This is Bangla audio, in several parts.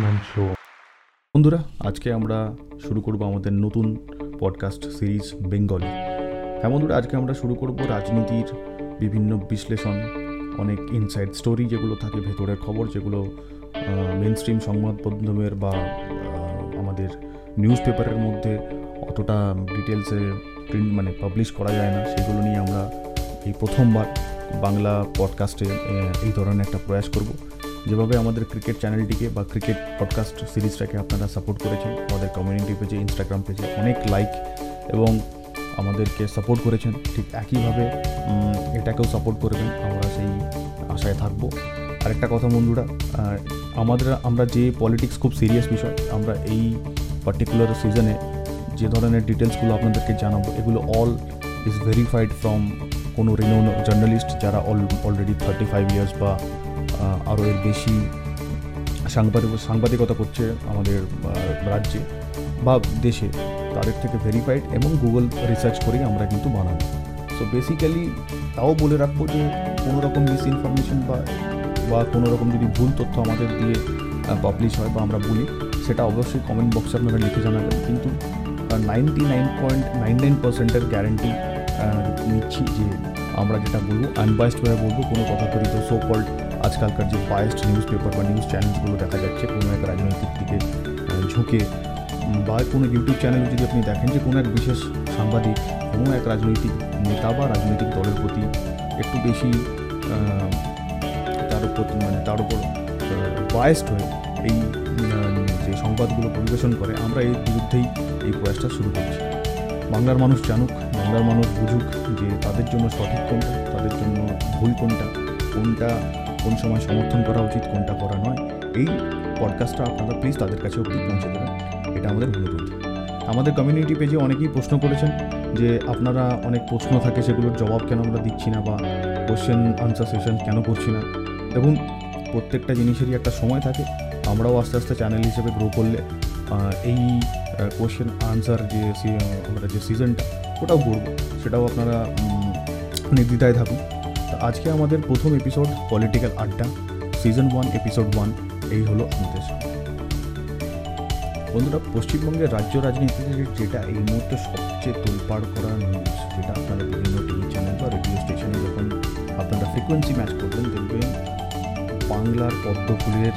মাস্কম্যান শো বন্ধুরা, আজকে আমরা শুরু করব আমাদের নতুন পডকাস্ট সিরিজ বেঙ্গলি হ্যাঁ বন্ধুরা, আজকে আমরা শুরু করব রাজনীতির বিভিন্ন বিশ্লেষণ, অনেক ইনসাইড স্টোরি যেগুলো থাকে, ভেতরের খবর যেগুলো মেন স্ট্রিম সংবাদ মাধ্যমের বা আমাদের নিউজ পেপারের মধ্যে অতটা ডিটেলসে প্রিন্ট মানে পাবলিশ করা যায় না। সেগুলো নিয়ে আমরা এই প্রথমবার বাংলা পডকাস্টে এই ধরনের একটা প্রয়াস করব। যেভাবে আমাদের ক্রিকেট চ্যানেলটিকে বা ক্রিকেট পডকাস্ট সিরিজটাকে আপনারা সাপোর্ট করেছেন, আমাদের কমিউনিটি পেজে ইনস্টাগ্রাম পেজে অনেক লাইক এবং আমাদেরকে সাপোর্ট করেছেন, ঠিক একইভাবে এটাকেও সাপোর্ট করবেন, আমরা সেই আশায় থাকব। আরেকটা কথা বন্ধুরা আমাদের, আমরা যে পলিটিক্স খুব সিরিয়াস বিষয়, আমরা এই পার্টিকুলার সিজনে যে ধরনের ডিটেলসগুলো আপনাদেরকে জানাব, এগুলো অল ইজ ভেরিফাইড ফ্রম কোনো রিনোন জার্নালিস্ট যারা all already thirty five years বা আরও এর বেশি সাংবাদিক সাংবাদিকতা করছে আমাদের রাজ্যে বা দেশে। তাদের থেকে ভেরিফাইড এবং গুগল রিসার্চ করেই আমরা কিন্তু বানাবো। সো বেসিক্যালি তাও বলে রাখব যে কোনো রকম মিস ইনফরমেশন বা বা কোনো রকম যদি ভুল তথ্য আমাদের দিয়ে পাবলিশ হয় বা আমরা বলি, সেটা অবশ্যই কমেন্ট বক্সে আপনারা লিখে জানাবেন। কিন্তু ninety nine point nine nine পার্সেন্টের গ্যারেন্টি নিচ্ছি যে আমরা যেটা বলব আনবাইসডভাবে বলব, কোনো কথা তথাকথিত সো কল্ড আজকালকার যে বায়েস্ট নিউজ পেপার বা নিউজ চ্যানেলগুলো দেখা যাচ্ছে, কোনো এক রাজনৈতিক দিকে ঝুঁকে বা কোনো ইউটিউব চ্যানেল যদি আপনি দেখেন যে কোনো এক বিশেষ সাংবাদিক, কোনো এক রাজনৈতিক নেতা বা রাজনৈতিক দলের প্রতি একটু বেশি তার উপর মানে তার উপর বায়েস্ট হয়ে এই যে সংবাদগুলো পরিবেশন করে, আমরা এর বিরুদ্ধেই এই প্রয়াসটা শুরু করছি। বাংলার মানুষ জানুক, বাংলার মানুষ বুঝুক যে তাদের জন্য সঠিক কোনটা, তাদের জন্য ভুল কোনটা কোনটা কোন সময় সমর্থন করা উচিত, কোনটা করা নয়, এই পডকাস্টটা আপনারা প্লিজ তাদের কাছে অব্দি পৌঁছে দেবেন। এটা আমাদের অনুরোধ। আমাদের কমিউনিটি পেজে অনেকেই প্রশ্ন করেছেন যে আপনারা অনেক প্রশ্ন থাকে, সেগুলোর জবাব কেন আমরা দিচ্ছি না বা কোশ্চেন আনসার সেশন কেন করছি না। দেখুন, প্রত্যেকটা জিনিসেরই একটা সময় থাকে। আমরাও আস্তে আস্তে চ্যানেল হিসেবে গ্রো করলে এই কোশ্চেন আনসার যে আমরা যে সিজনটা ওটাও করব। সেটাও আপনারা নির্দ্বিধায় থাকুন। আজকে আমাদের প্রথম এপিসোড পলিটিক্যাল আড্ডা সিজন ওয়ান এপিসোড ওয়ান এই হলো আমাদের। বন্ধুরা, পশ্চিমবঙ্গের রাজ্য রাজনীতিতে যেটা এই মুহূর্তে সবচেয়ে তোলপাড় করা নিউজ যেটা আপনারা বিভিন্ন টিভি চ্যানেল বা রেডিও স্টেশনে যখন আপনারা ফ্রিকোয়েন্সি ম্যাচ করবেন, দেখবেন বাংলার পদ্মফুলের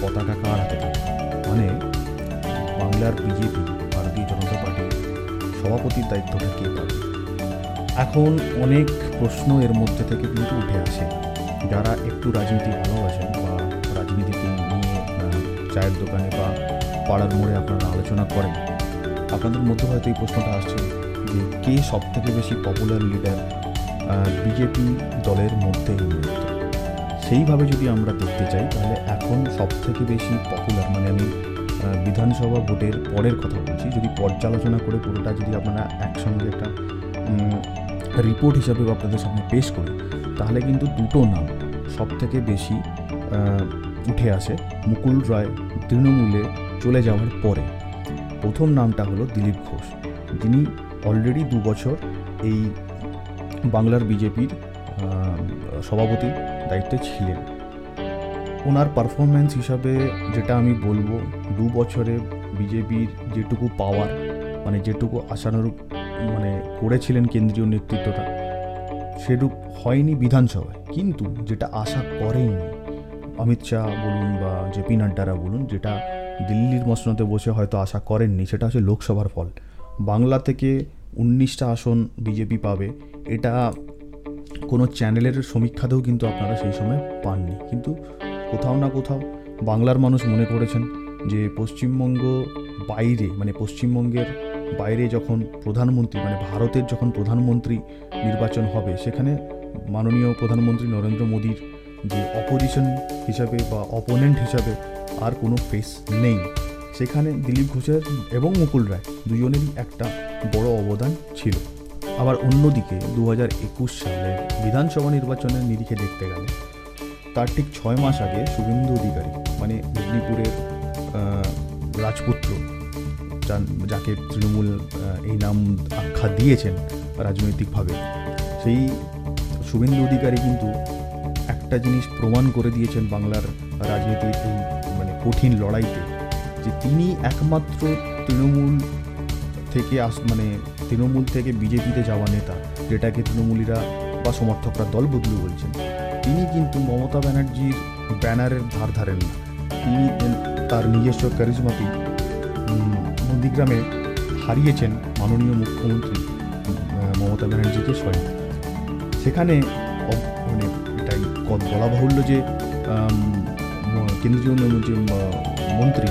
পতাকা কার হাতে মানে বাংলার বিজেপি, ভারতীয় জনতা পার্টির সভাপতির দায়িত্বটা কে পাবে? এখন অনেক প্রশ্ন এর মধ্যে থেকে কিন্তু উঠে আসে। যারা একটু রাজনীতি ভালোবাসেন বা রাজনীতিকে নিয়ে চায়ের দোকানে বা পাড়ার মোড়ে আপনারা আলোচনা করেন, আপনাদের মধ্যে হয়তো এই প্রশ্নটা আসছে যে, কে সব থেকে বেশি পপুলার লিডার বিজেপি দলের মধ্যে সেইভাবে যদি আমরা দেখতে চাই, তাহলে এখন সব থেকে বেশি পপুলার মানে আমি বিধানসভা ভোটের পরের কথা বলছি, যদি পর্যালোচনা করে পুরোটা যদি আপনারা একসঙ্গে একটা রিপোর্ট হিসাবে আপনাদের সামনে পেশ করি, তাহলে কিন্তু দুটো নাম সব থেকে বেশি উঠে আসে। মুকুল রায় তৃণমূলে চলে যাওয়ার পরে। প্রথম নামটা হলো দিলীপ ঘোষ। যিনি অলরেডি দু বছর এই বাংলার বিজেপির সভাপতির দায়িত্বে ছিলেন। ওনার পারফরমেন্স হিসাবে যেটা আমি বলব, দু বছরে বিজেপির যেটুকু পাওয়ার মানে যেটুকু আশানুরূপ মানে করেছিলেন কেন্দ্রীয় নেতৃত্বটা, সেরূপ হয়নি বিধানসভায়। কিন্তু যেটা আশা করেনি অমিত শাহ বলুন বা জেপি নাড্ডারা বলুন, যেটা দিল্লির মসনদে বসে হয়তো আশা করেননি, সেটা হচ্ছে লোকসভার ফল। বাংলা থেকে উনিশটা আসন বিজেপি পাবে, এটা কোনো চ্যানেলের সমীক্ষাতেও কিন্তু আপনারা সেই সময় পাননি। কিন্তু কোথাও না কোথাও বাংলার মানুষ মনে করেছেন যে পশ্চিমবঙ্গ বাইরে মানে পশ্চিমবঙ্গের বাইরে যখন প্রধানমন্ত্রী মানে ভারতের যখন প্রধানমন্ত্রী নির্বাচন হবে, সেখানে মাননীয় প্রধানমন্ত্রী নরেন্দ্র মোদীর যে অপোজিশন হিসাবে বা অপোনেন্ট হিসাবে আর কোনো ফেস নেই। সেখানে দিলীপ ঘোষের এবং মুকুল রায় দুজনেরই একটা বড় অবদান ছিল। আবার অন্যদিকে দু হাজার একুশ সালে বিধানসভা নির্বাচনের নিরিখে দেখতে গেলে, তার ঠিক ছয় মাস আগে শুভেন্দু অধিকারী মানে মেদিনীপুরের রাজপুত্র যান- যাকে তৃণমূল এই নাম আখ্যা দিয়েছেন রাজনৈতিকভাবে, সেই শুভেন্দু অধিকারী কিন্তু একটা জিনিস প্রমাণ করে দিয়েছেন বাংলার রাজনীতির এই মানে কঠিন লড়াইতে, যে তিনি একমাত্র তৃণমূল থেকে আস মানে তৃণমূল থেকে বিজেপিতে যাওয়া নেতা, যেটাকে তৃণমূলীরা বা সমর্থকরা দল বদলু বলছেন। তিনি কিন্তু মমতা ব্যানার্জির ব্যানারের ধার ধারেন তিনি তার নিজস্ব ক্যারিজমাতেই নন্দীগ্রামে হারিয়েছেন মাননীয় মুখ্যমন্ত্রী মমতা ব্যানার্জিকে স্বয়ং। সেখানে মানে এটাই বলা বাহুল্য যে কেন্দ্রীয় যে মন্ত্রী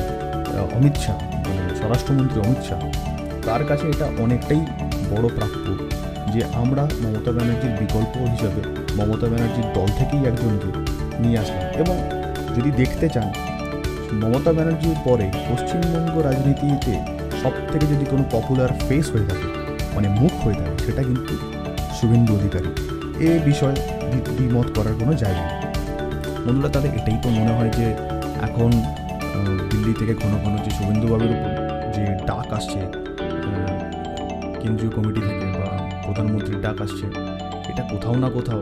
অমিত শাহ মানে স্বরাষ্ট্রমন্ত্রী অমিত শাহ, তার কাছে এটা অনেকটাই বড় প্রাপ্য যে আমরা মমতা ব্যানার্জির বিকল্প হিসাবে মমতা ব্যানার্জির দল থেকেই একজনকে নিয়ে আসলাম। এবং যদি দেখতে চান মমতা ব্যানার্জির পরে পশ্চিমবঙ্গ রাজনীতিতে সব থেকে যদি কোনো পপুলার ফেস হয়ে থাকে মানে মুখ হয়ে থাকে, সেটা কিন্তু শুভেন্দু অধিকারী। এ বিষয়ে দ্বিমত করার কোনো জায়গা নেই। বন্ধুরা তাদের এটাই তো মনে হয় যে এখন দিল্লি থেকে ঘন ঘন যে শুভেন্দুবাবুর উপর যে ডাক আসছে কেন্দ্রীয় কমিটি থেকে বা প্রধানমন্ত্রীর ডাক আসছে, এটা কোথাও না কোথাও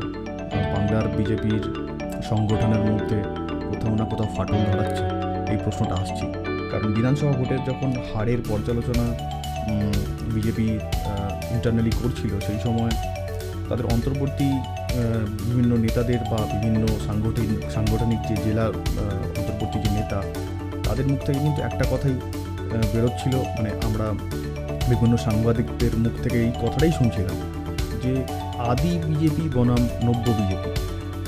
বাংলার বিজেপির সংগঠনের মধ্যে কোথাও না কোথাও ফাটল ধরাচ্ছে। এই প্রশ্নটা আসছে। কারণ বিধানসভা ভোটের যখন হারের পর্যালোচনা বিজেপি ইন্টারনালি করছিল, সেই সময় তাদের অন্তর্বর্তী বিভিন্ন নেতাদের বা বিভিন্ন সাংগঠনিক সাংগঠনিক যে জেলা অন্তর্বর্তী যে নেতা, তাদের মুখ থেকে কিন্তু একটা কথাই বেরোচ্ছিল। মানে আমরা বিভিন্ন সাংবাদিকদের মুখ থেকে এই কথাটাই শুনছিলাম যে আদি বিজেপি বনাম নব্য বিজেপি।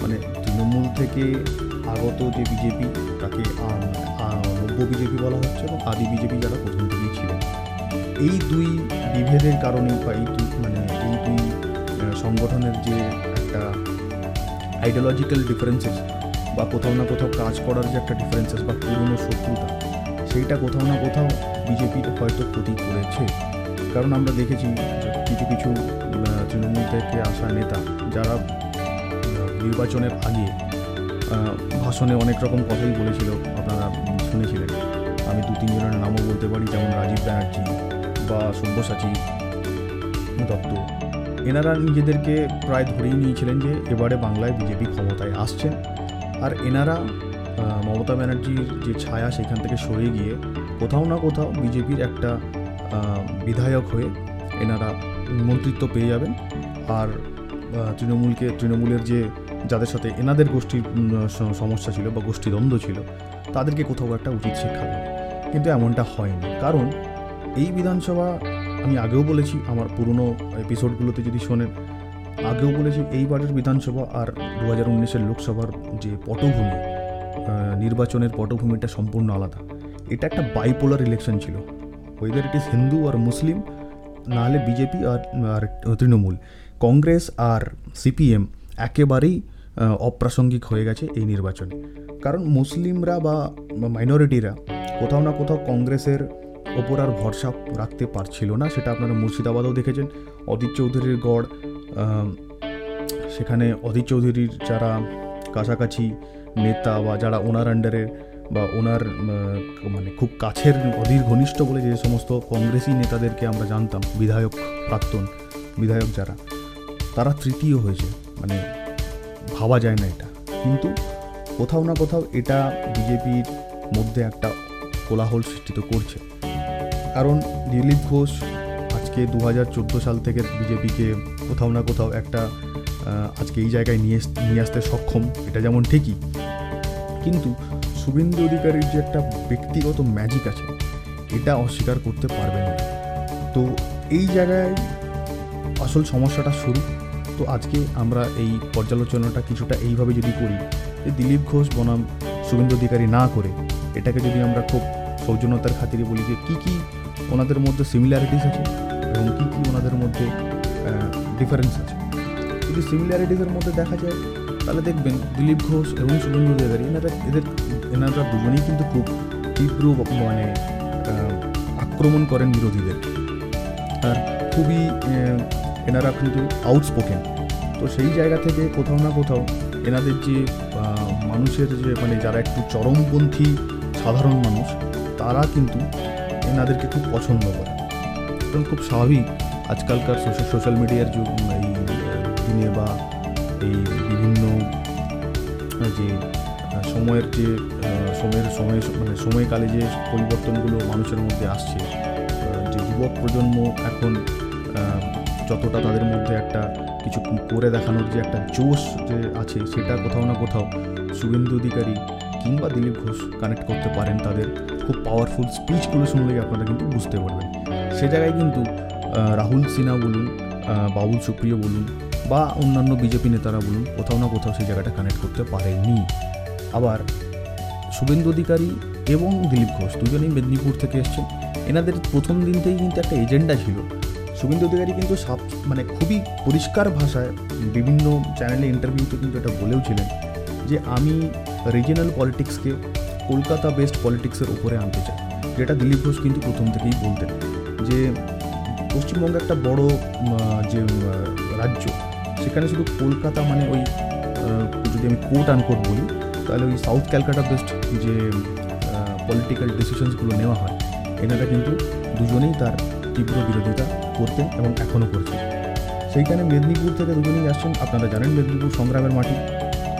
মানে তৃণমূল থেকে আগত যে বিজেপি, তাকে নব্য বিজেপি বলা হচ্ছে এবং আদি বিজেপি যারা প্রথম থেকেই ছিলেন। এই দুই বিভেদের কারণে বা এই দুই মানে এই দুই সংগঠনের যে একটা আইডিওলজিক্যাল ডিফারেন্সেস বা কোথাও না কোথাও কাজ করার যে একটা ডিফারেন্সেস বা পুরনো শত্রুতা, সেইটা কোথাও না কোথাও বিজেপির হয়তো ক্ষতি করেছে। কারণ আমরা দেখেছি কিছু কিছু তৃণমূল থেকে আসা নেতা যারা নির্বাচনের আগে ভাষণে অনেক রকম কথাই বলেছিল, আপনারা শুনেছিলেন। আমি দু তিনজনের নামও বলতে পারি, যেমন রাজীব ব্যানার্জি বা সব্যসাচী দত্ত। এনারা নিজেদেরকে প্রায় ধরেই নিয়েছিলেন যে এবারে বাংলায় বিজেপি ক্ষমতায় আসছেন আর এনারা মমতা ব্যানার্জির যে ছায়া সেখান থেকে সরে গিয়ে কোথাও না কোথাও বিজেপির একটা বিধায়ক হয়ে এনারা মন্ত্রিত্ব পেয়ে যাবেন। আর তৃণমূলকে, তৃণমূলের যে যাদের সাথে এনাদের গোষ্ঠীর সমস্যা ছিল বা গোষ্ঠী দ্বন্দ্ব ছিল, তাদেরকে কোথাও একটা উচিত শিক্ষা দেবে কিন্তু এমনটা হয়নি। কারণ এই বিধানসভা, আমি আগেও বলেছি, আমার পুরনো এপিসোডগুলোতে যদি শোনেন, আগেও বলেছি এইবারের বিধানসভা আর দু হাজার উনিশের লোকসভার যে পটভূমি নির্বাচনের পটভূমিটা সম্পূর্ণ আলাদা। এটা একটা বাইপোলার ইলেকশন ছিল। ওয়েদার ইট ইস হিন্দু আর মুসলিম নাহলে বিজেপি আর তৃণমূল। কংগ্রেস আর সিপিএম একেবারেই অপ্রাসঙ্গিক হয়ে গেছে এই নির্বাচনে। কারণ মুসলিমরা বা মাইনরিটিরা কোথাও না কোথাও কংগ্রেসের ওপর আর ভরসা রাখতে পারছিল না, সেটা আপনারা মুর্শিদাবাদেও দেখেছেন। অদিত চৌধুরীর গড় সেখানে অদিত চৌধুরীর যারা কাছাকাছি নেতা বা যারা ওনার আন্ডারে বা ওনার মানে খুব কাছের অধীর ঘনিষ্ঠ বলে যে সমস্ত কংগ্রেসি নেতাদেরকে আমরা জানতাম, বিধায়ক প্রাক্তন, বিধায়ক যারা, তারা তৃতীয় হয়েছে। মানে ভাবা যায় না এটা। কিন্তু কোথাও না কোথাও এটা বিজেপির মধ্যে একটা কোলাহল সৃষ্টি তো করছে। কারণ দিলীপ ঘোষ আজকে দু হাজার চোদ্দ সাল থেকে বিজেপিকে কোথাও না কোথাও একটা আজকে এই জায়গায় নিয়ে নিয়ে আসতে সক্ষম, এটা যেমন ঠিকই। কিন্তু শুভেন্দু অধিকারীর যে একটা ব্যক্তিগত ম্যাজিক আছে, এটা অস্বীকার করতে পারবে না। তো এই জায়গায় আসল সমস্যাটা শুরু। তো আজকে আমরা এই পর্যালোচনাটা কিছুটা এইভাবে যদি করি, যে দিলীপ ঘোষ বনাম শুভেন্দু অধিকারী না করে, এটাকে যদি আমরা খুব সৌজন্যতার খাতিরে বলি যে কী কী ওনাদের মধ্যে সিমিলারিটিস আছে এবং কী কী ওনাদের মধ্যে ডিফারেন্স আছে। যদি সিমিলারিটিসের মধ্যে দেখা যায়, তাহলে দেখবেন দিলীপ ঘোষ এবং শুভেন্দু অধিকারী এনারা, এদের, এনারা দুজনেই কিন্তু খুব তীব্র মানে আক্রমণ করেন বিরোধীদের। আর খুবই এনারা কিন্তু আউটস্পোকেন তো সেই জায়গা থেকে কোথাও না কোথাও এনাদের যে মানুষের যে মানে যারা একটু চরমপন্থী সাধারণ মানুষ, তারা কিন্তু এনাদেরকে খুব পছন্দ করে। কারণ খুব স্বাভাবিক আজকালকার সোশ্যাল মিডিয়ার যুগ এই, দিনে বা এই বিভিন্ন যে সময়ের যে সময়ের, সময় মানে সময়কালে যে পরিবর্তনগুলো মানুষের মধ্যে আসছে যে যুবক প্রজন্ম এখন যতটা তাদের মধ্যে একটা কিছু করে দেখানোর যে একটা জোশ যে আছে, সেটা কোথাও না কোথাও শুভেন্দু অধিকারী কিংবা দিলীপ ঘোষ কানেক্ট করতে পারেন তাদের খুব পাওয়ারফুল স্পিচগুলো শুনলেই আপনারা কিন্তু বুঝতে পারবেন। সে জায়গায় কিন্তু রাহুল সিনহা বলুন বাবুল সুপ্রিয় বলুন বা অন্যান্য বিজেপি নেতারা বলুন, কোথাও না কোথাও সেই জায়গাটা কানেক্ট করতে পারেনি আবার শুভেন্দু অধিকারী এবং দিলীপ ঘোষ দুজনেই মেদিনীপুর থেকে এসছেন। এনাদের প্রথম দিন থেকেই কিন্তু একটা এজেন্ডা ছিল শুভেন্দু অধিকারী কিন্তু সাপ মানে খুবই পরিষ্কার ভাষায় বিভিন্ন চ্যানেলে ইন্টারভিউতে কিন্তু এটা বলেও ছিলেন যে আমি রিজিনাল পলিটিক্সকে কলকাতা বেস্ট পলিটিক্সের উপরে আনতে চাই। যেটা দিলীপ ঘোষ কিন্তু প্রথম থেকেই বলতেন যে পশ্চিমবঙ্গ একটা বড় যে রাজ্য, সেখানে শুধু কলকাতা মানে ওই যদি আমি কোর্ট আনকোট বলি, তাহলে ওই সাউথ ক্যালকাটা বেস্ট যে পলিটিক্যাল ডিসিশনসগুলো নেওয়া হয়, এনারা কিন্তু দুজনেই তার তীব্র বিরোধিতা করতেন এবং এখনও করছেন। সেইখানে মেদিনীপুর থেকে দুজনেই আসছেন, আপনারা জানেন মেদিনীপুর সংগ্রামের মাটি।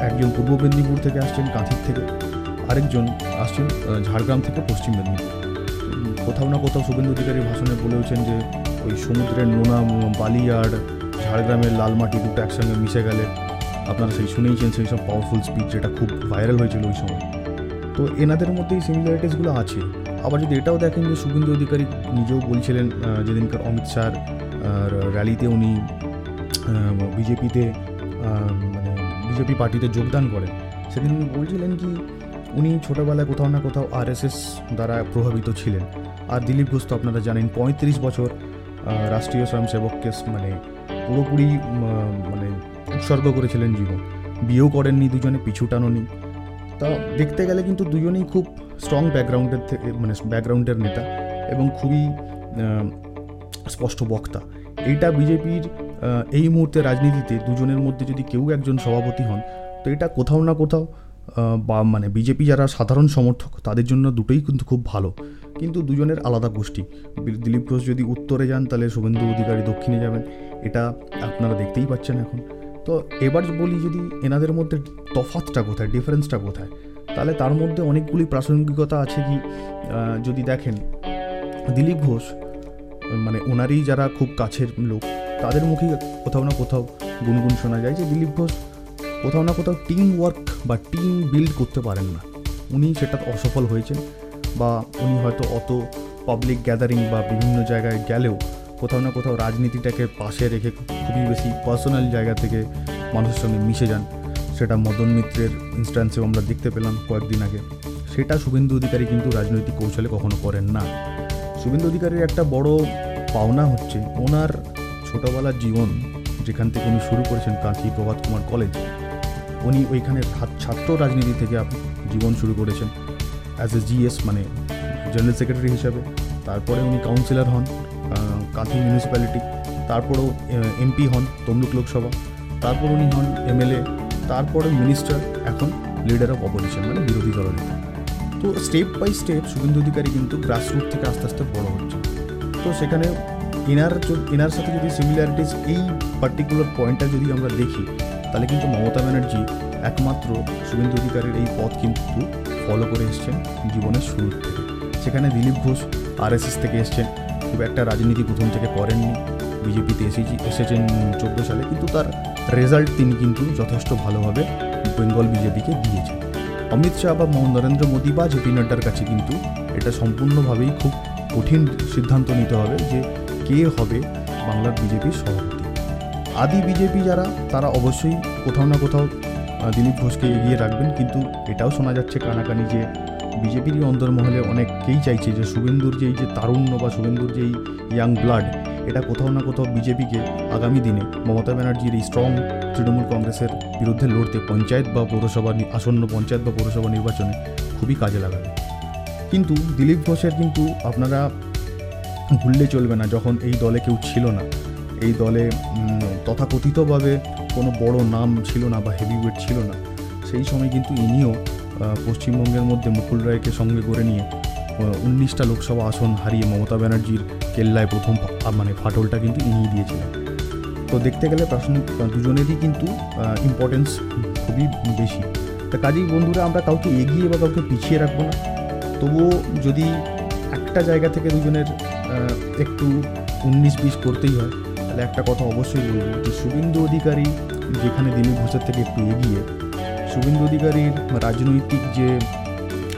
একজন পূর্ব মেদিনীপুর থেকে আসছেন, কাঁথির থেকে। আরেকজন আসছেন ঝাড়গ্রাম থেকে পশ্চিম মেদিনীপুর। কোথাও না কোথাও শুভেন্দু অধিকারীর ভাষণে বলেওছেন যে, ওই সমুদ্রের নোনা বালি আর ঝাড়গ্রামের লাল মাটি দুটো একসঙ্গে মিশে গেলে, আপনারা সেই শুনেইছেন সেই সব পাওয়ারফুল স্পিচ যেটা খুব ভাইরাল হয়েছিল ওই সময়। তো এনাদের মধ্যে এই সিমিলারিটিসগুলো আছে। আবার যদি এটাও দেখেন যে শুভেন্দু অধিকারী নিজেও বলছিলেন যেদিনকার অমিত শাহর র্যালিতে উনি বিজেপিতে মানে বিজেপি পার্টিতে যোগদান করেন। সেদিন উনি বলছিলেন কি, উনি ছোটোবেলায় কোথাও না কোথাও আরএসএস দ্বারা প্রভাবিত ছিলেন। আর দিলীপ ঘোষ তো আপনারা জানেন, পঁয়ত্রিশ বছর রাষ্ট্রীয় স্বয়ংসেবককে মানে পুরোপুরি মানে উৎসর্গ করেছিলেন জীবন। বিয়েও করেননি দুজনে, পিছু টানোনি। তা দেখতে গেলে কিন্তু দুজনেই খুব স্ট্রং ব্যাকগ্রাউন্ডের থেকে মানে ব্যাকগ্রাউন্ডের নেতা এবং খুবই স্পষ্ট বক্তা। এইটা বিজেপির এই মুহূর্তে রাজনীতিতে দুজনের মধ্যে যদি কেউ একজন সভাপতি হন, তো এটা কোথাও না কোথাও বা মানে বিজেপি যারা সাধারণ সমর্থক, তাদের জন্য দুটোই কিন্তু খুব ভালো। কিন্তু দুজনের আলাদা গোষ্ঠী। দিলীপ ঘোষ যদি উত্তরে যান, তাহলে শুভেন্দু অধিকারী দক্ষিণে যাবেন। এটা আপনারা দেখতেই পাচ্ছেন এখন। তো এবার বলি যদি এনাদের মধ্যে তফাতটা কোথায় ডিফারেন্সটা কোথায়? তাহলে তার মধ্যে অনেকগুলি প্রাসঙ্গিকতা আছে কি যদি দেখেন। দিলীপ ঘোষ মানে ওনারই যারা খুব কাছের লোক, তাদের মুখেই কোথাও না কোথাও গুনগুন শোনা যায় যে দিলীপ ঘোষ কোথাও না কোথাও টিম ওয়ার্ক বা টিম বিল্ড করতে পারেন না। উনি সেটা অসফল হয়েছেন বা উনি হয়তো অত পাবলিক গ্যাদারিং বা বিভিন্ন জায়গায় গেলেও কোথাও না কোথাও রাজনীতিটাকে পাশে রেখে খুবই বেশি পার্সোনাল জায়গা থেকে মানুষের সঙ্গে মিশে যান। সেটা মদন মিত্রের ইনস্ট্যান্সেও আমরা দেখতে পেলাম কয়েকদিন আগে। সেটা শুভেন্দু অধিকারী কিন্তু রাজনৈতিক কৌশলে কখনো করেন না। শুভেন্দু অধিকারীর একটা বড় পাওনা হচ্ছে ওনার ছোটোবেলার জীবন, যেখান থেকে উনি শুরু করেছেন কাঁথি প্রভাত কুমার কলেজ, উনি ওইখানে ছাত্র রাজনীতি থেকে জীবন শুরু করেছেন অ্যাজ এ জিএস মানে জেনারেল সেক্রেটারি হিসাবে। তারপরে উনি কাউন্সিলর হন কাঁথি মিউনিসিপ্যালিটি তারপরেও এমপি হন, তমলুক লোকসভা, তারপর উনি হন এমএলএ তারপরে মিনিস্টার এখন লিডার অফ অপোজিশন মানে বিরোধী দলনেতা তো step by step Suvendu Adhikari কিন্তু গ্রাসরুট থেকে আস্তে আস্তে বড় হচ্ছে। তো সেখানে এনার এনার সাথে যদি সিমিলারিটিস এই পার্টিকুলার পয়েন্টটা যদি আমরা দেখি, তাহলে কিন্তু মমতা ব্যানার্জি একমাত্র শুভেন্দু অধিকারীর এই পথ কিন্তু ফলো করে এসছেন জীবনের শুরু থেকে। সেখানে দিলীপ ঘোষ আরএসএস থেকে এসছেন। খুব একটা রাজনীতি প্রথম থেকে করেননি। বিজেপিতে এসেছি, এসেছেন চোদ্দ সালে, কিন্তু তার রেজাল্ট তিনি কিন্তু যথেষ্ট ভালোভাবে বেঙ্গল বিজেপিকে দিয়েছেন। অমিত শাহ বা নরেন্দ্র মোদী বা জেপি নাড্ডার কাছে কিন্তু এটা সম্পূর্ণভাবেই খুব কঠিন সিদ্ধান্ত নিতে হবে যে কে হবে বাংলার বিজেপির সভাপতি। আদি বিজেপি যারা, তারা অবশ্যই কোথাও না কোথাও দিলীপ ঘোষকে এগিয়ে রাখবেন, কিন্তু এটাও শোনা যাচ্ছে কানাকানি যে বিজেপিরই অন্তর্মহলে অনেককেই চাইছে যে শুভেন্দুর যেই যে তারুণ্য বা শুভেন্দুর যেই ইয়াং ব্লাড এটা কোথাও না কোথাও বিজেপিকে আগামী দিনে মমতা ব্যানার্জির এই স্ট্রং তৃণমূল কংগ্রেসের বিরুদ্ধে লড়তে পঞ্চায়েত বা পৌরসভা আসন্ন পঞ্চায়েত বা পৌরসভা নির্বাচনে খুবই কাজে লাগাবে। কিন্তু দিলীপ ঘোষের কিন্তু আপনারা ভুললে চলবে না, যখন এই দলে কেউ ছিল না। এই দলে তথাকথিতভাবে কোনো বড় নাম ছিল না বা হেভিওয়েট ছিল না। সেই সময় কিন্তু ইনিও পশ্চিমবঙ্গের মধ্যে মুকুল রায়কে সঙ্গে করে নিয়ে উনিশটা লোকসভা আসন হারিয়ে মমতা ব্যানার্জির কেল্লায় প্রথম মানে ফাটলটা কিন্তু ইনিয়ে দিয়েছিলেন তো দেখতে গেলে প্রাসঙ্গিক দুজনেরই কিন্তু ইম্পর্টেন্স খুবই বেশি। তা কাজেই বন্ধুরা, আমরা কাউকে এগিয়ে বা কাউকে পিছিয়ে রাখব না। তবুও যদি একটা জায়গা থেকে দুজনের একটু উনিশ বিশ করতেই হয়, তাহলে একটা কথা অবশ্যই বলব যে শুভেন্দু অধিকারী যেখানে দিলীপ ঘোষের থেকে একটু এগিয়ে, শুভেন্দু অধিকারীর রাজনৈতিক যে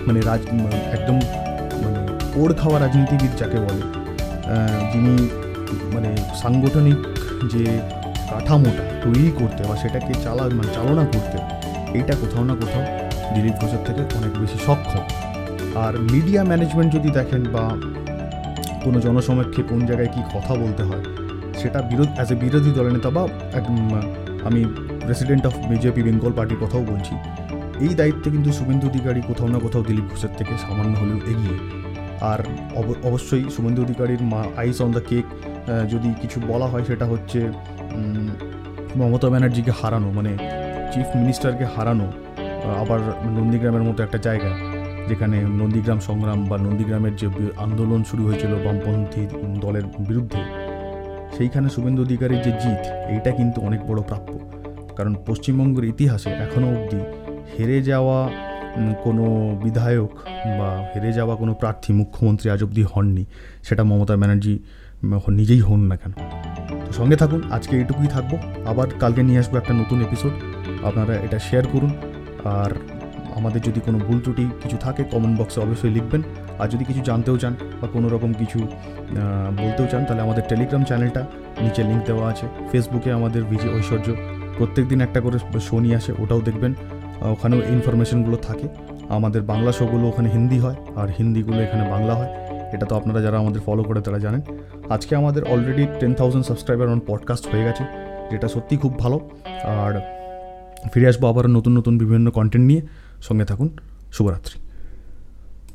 মানে রাজ, একদম মানে ওড় খাওয়া রাজনীতিবিদ যাকে বলে যিনি মানে সাংগঠনিক যে কাঠামোটা তৈরি করতে বা সেটাকে চালা মানে চালনা করতে, এইটা কোথাও না কোথাও দিলীপ ঘোষের থেকে অনেক বেশি সক্ষম। আর মিডিয়া ম্যানেজমেন্ট যদি দেখেন বা কোনো জনসমক্ষে কোন জায়গায় কী কথা বলতে হয়, সেটা বিরোধ অ্যাজ এ বিরোধী দলনেতা বা এক- আমি প্রেসিডেন্ট অফ বিজেপি বেঙ্গল পার্টির কথাও বলছি, এই দায়িত্বে কিন্তু শুভেন্দু অধিকারী কোথাও না কোথাও দিলীপ ঘোষের থেকে সামান্য হলেও এগিয়ে। আর অব- অবশ্যই শুভেন্দু অধিকারীর মা আইস অন দ্য কেক যদি কিছু বলা হয় সেটা হচ্ছে মমতা ব্যানার্জিকে হারানো মানে চিফ মিনিস্টারকে হারানো আবার নন্দীগ্রামের মতো একটা জায়গা, যেখানে নন্দীগ্রাম সংগ্রাম বা নন্দীগ্রামের যে আন্দোলন শুরু হয়েছিল বামপন্থী দলের বিরুদ্ধে, সেইখানে শুভেন্দু অধিকারীর যে জিত, এইটা কিন্তু অনেক বড় প্রাপ্য। কারণ পশ্চিমবঙ্গের ইতিহাসে এখনও অবধি হেরে যাওয়া কোনো বিধায়ক বা হেরে যাওয়া কোনো প্রার্থী মুখ্যমন্ত্রী আজ অবধি হননি, সেটা মমতা ব্যানার্জি নিজেই হন না কেন? সঙ্গে থাকুন, আজকে এটুকুই থাকব। আবার কালকে নিয়ে আসব একটা নতুন এপিসোড আপনারা এটা শেয়ার করুন। আর আমাদের যদি কোনো ভুল ত্রুটি কিছু থাকে কমেন্ট বক্সে অবশ্যই লিখবেন। আর যদি কিছু জানতেও চান বা কোনো রকম কিছু বলতেও চান, তাহলে আমাদের টেলিগ্রাম চ্যানেলটা নিচে লিঙ্ক দেওয়া আছে। ফেসবুকে আমাদের বিজয় ঐশ্বর্য। প্রত্যেক দিন একটা করে শো নিয়ে আসে, ওটাও দেখবেন। ওখানেও ইনফরমেশনগুলো থাকে। আমাদের বাংলা শোগুলো ওখানে হিন্দি হয় আর হিন্দিগুলো এখানে বাংলা হয়। এটা তো আপনারা যারা আমাদের ফলো করে তারা জানেন। আজকে আমাদের already ten thousand subscriber on podcast হয়ে গেছে, যেটা সত্যি খুব ভালো। আর ফিরে আসব আবার নতুন নতুন বিভিন্ন কন্টেন্ট নিয়ে। সঙ্গে থাকুন, শুভরাত্রি।